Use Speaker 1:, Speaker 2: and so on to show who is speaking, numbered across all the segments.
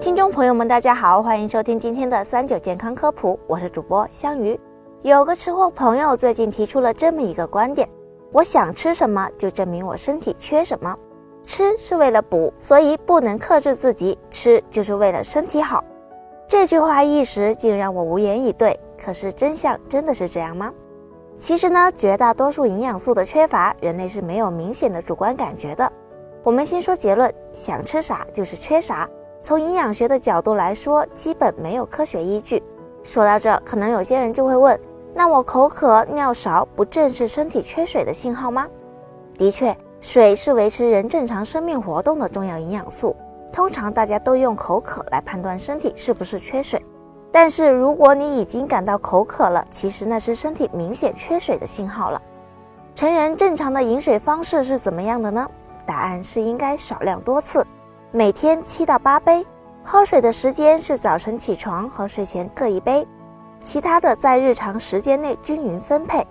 Speaker 1: 听众朋友们，大家好，欢迎收听今天的三九健康科普，我是主播香鱼。有个吃货朋友最近提出了这么一个观点：我想吃什么，就证明我身体缺什么。吃是为了补，所以不能克制自己，吃就是为了身体好。这句话一时竟让我无言以对。可是真相真的是这样吗？其实呢，绝大多数营养素的缺乏，人类是没有明显的主观感觉的。我们先说结论：想吃啥就是缺啥。从营养学的角度来说，基本没有科学依据。说到这，可能有些人就会问：那我口渴、尿少，不正是身体缺水的信号吗？的确，水是维持人正常生命活动的重要营养素。通常大家都用口渴来判断身体是不是缺水。但是如果你已经感到口渴了，其实那是身体明显缺水的信号了。成人正常的饮水方式是怎么样的呢？答案是应该少量多次。每天七到八杯，喝水的时间是早晨起床和睡前各一杯，其他的在日常时间内均匀分配，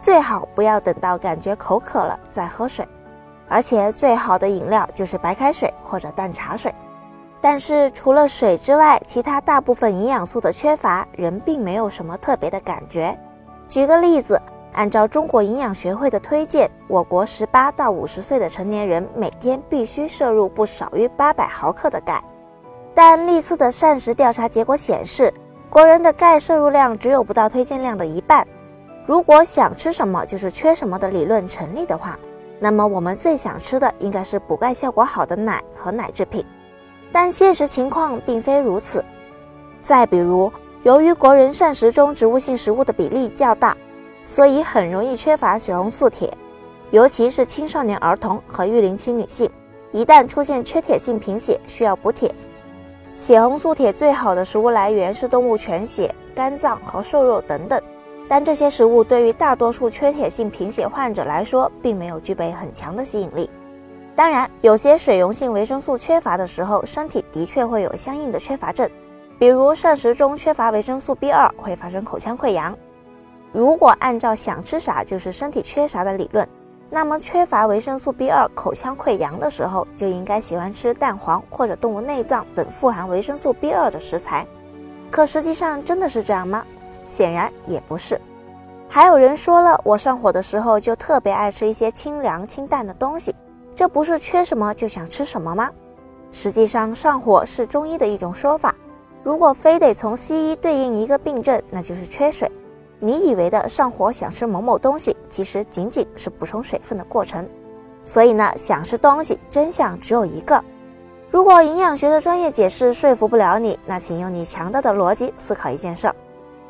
Speaker 1: 最好不要等到感觉口渴了再喝水，而且最好的饮料就是白开水或者淡茶水。但是除了水之外，其他大部分营养素的缺乏，人并没有什么特别的感觉。举个例子。按照中国营养学会的推荐，我国十八到五十岁的成年人每天必须摄入不少于八百毫克的钙。但历次的膳食调查结果显示，国人的钙摄入量只有不到推荐量的一半。如果想吃什么就是缺什么的理论成立的话，那么我们最想吃的应该是补钙效果好的奶和奶制品。但现实情况并非如此。再比如，由于国人膳食中植物性食物的比例较大。所以很容易缺乏血红素铁，尤其是青少年儿童和育龄期女性，一旦出现缺铁性贫血，需要补铁。血红素铁最好的食物来源是动物全血、肝脏和瘦肉等等，但这些食物对于大多数缺铁性贫血患者来说，并没有具备很强的吸引力。当然，有些水溶性维生素缺乏的时候，身体的确会有相应的缺乏症，比如膳食中缺乏维生素 B2 会发生口腔溃疡。如果按照想吃啥就是身体缺啥的理论，那么缺乏维生素 B2、口腔溃疡的时候，就应该喜欢吃蛋黄或者动物内脏等富含维生素 B2 的食材。可实际上真的是这样吗？显然也不是。还有人说了，我上火的时候就特别爱吃一些清凉清淡的东西，这不是缺什么就想吃什么吗？实际上，上火是中医的一种说法。如果非得从西医对应一个病症，那就是缺水。你以为的上火想吃某某东西，其实仅仅是补充水分的过程。所以呢，想吃东西真相只有一个。如果营养学的专业解释说服不了你，那请用你强大的逻辑思考一件事儿：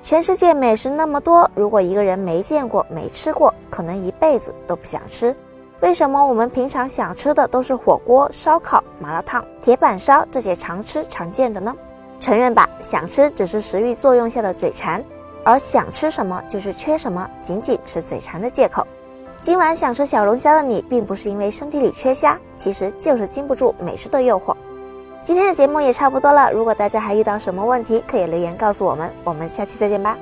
Speaker 1: 全世界美食那么多，如果一个人没见过、没吃过，可能一辈子都不想吃。为什么我们平常想吃的都是火锅、烧烤、麻辣烫、铁板烧这些常吃常见的呢？承认吧，想吃只是食欲作用下的嘴馋。而想吃什么就是缺什么，仅仅是嘴馋的借口。今晚想吃小龙虾的你，并不是因为身体里缺虾，其实就是禁不住美食的诱惑。今天的节目也差不多了，如果大家还遇到什么问题，可以留言告诉我们。我们下期再见吧。